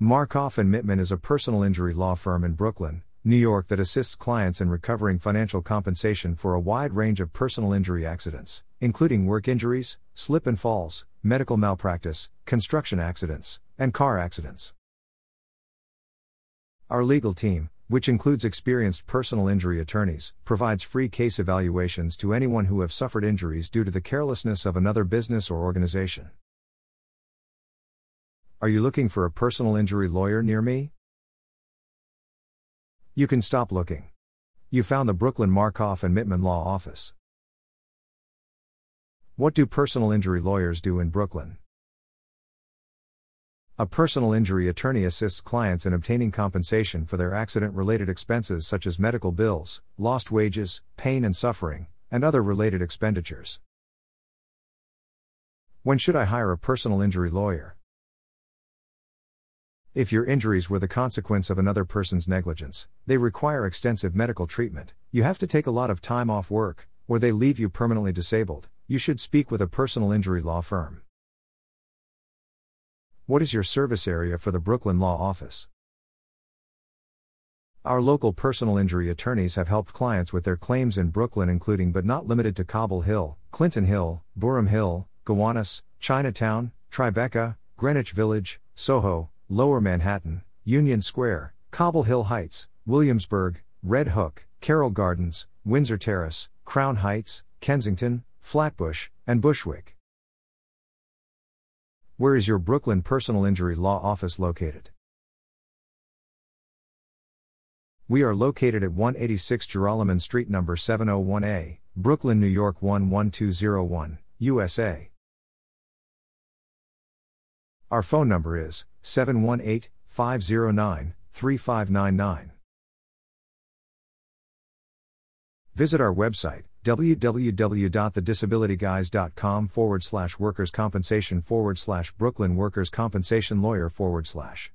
Markhoff and Mittman is a personal injury law firm in Brooklyn, New York that assists clients in recovering financial compensation for a wide range of personal injury accidents, including work injuries, slip and falls, medical malpractice, construction accidents, and car accidents. Our legal team, which includes experienced personal injury attorneys, provides free case evaluations to anyone who have suffered injuries due to the carelessness of another business or organization. Are you looking for a personal injury lawyer near me? You can stop looking. You found the Brooklyn Markhoff and Mittman Law Office. What do personal injury lawyers do in Brooklyn? A personal injury attorney assists clients in obtaining compensation for their accident related expenses such as medical bills, lost wages, pain and suffering, and other related expenditures. When should I hire a personal injury lawyer? If your injuries were the consequence of another person's negligence, they require extensive medical treatment, you have to take a lot of time off work, or they leave you permanently disabled, you should speak with a personal injury law firm. What is your service area for the Brooklyn Law Office? Our local personal injury attorneys have helped clients with their claims in Brooklyn, including but not limited to Cobble Hill, Clinton Hill, Boerum Hill, Gowanus, Chinatown, Tribeca, Greenwich Village, Soho, Lower Manhattan, Union Square, Cobble Hill Heights, Williamsburg, Red Hook, Carroll Gardens, Windsor Terrace, Crown Heights, Kensington, Flatbush, and Bushwick. Where is your Brooklyn personal injury law office located? We are located at 186 Joralemon Street number 701A, Brooklyn, New York 11201, USA. Our phone number is 718 509 3599. Visit our website www.thedisabilityguys.com forward slash workers compensation forward slash Brooklyn workers compensation lawyer forward slash.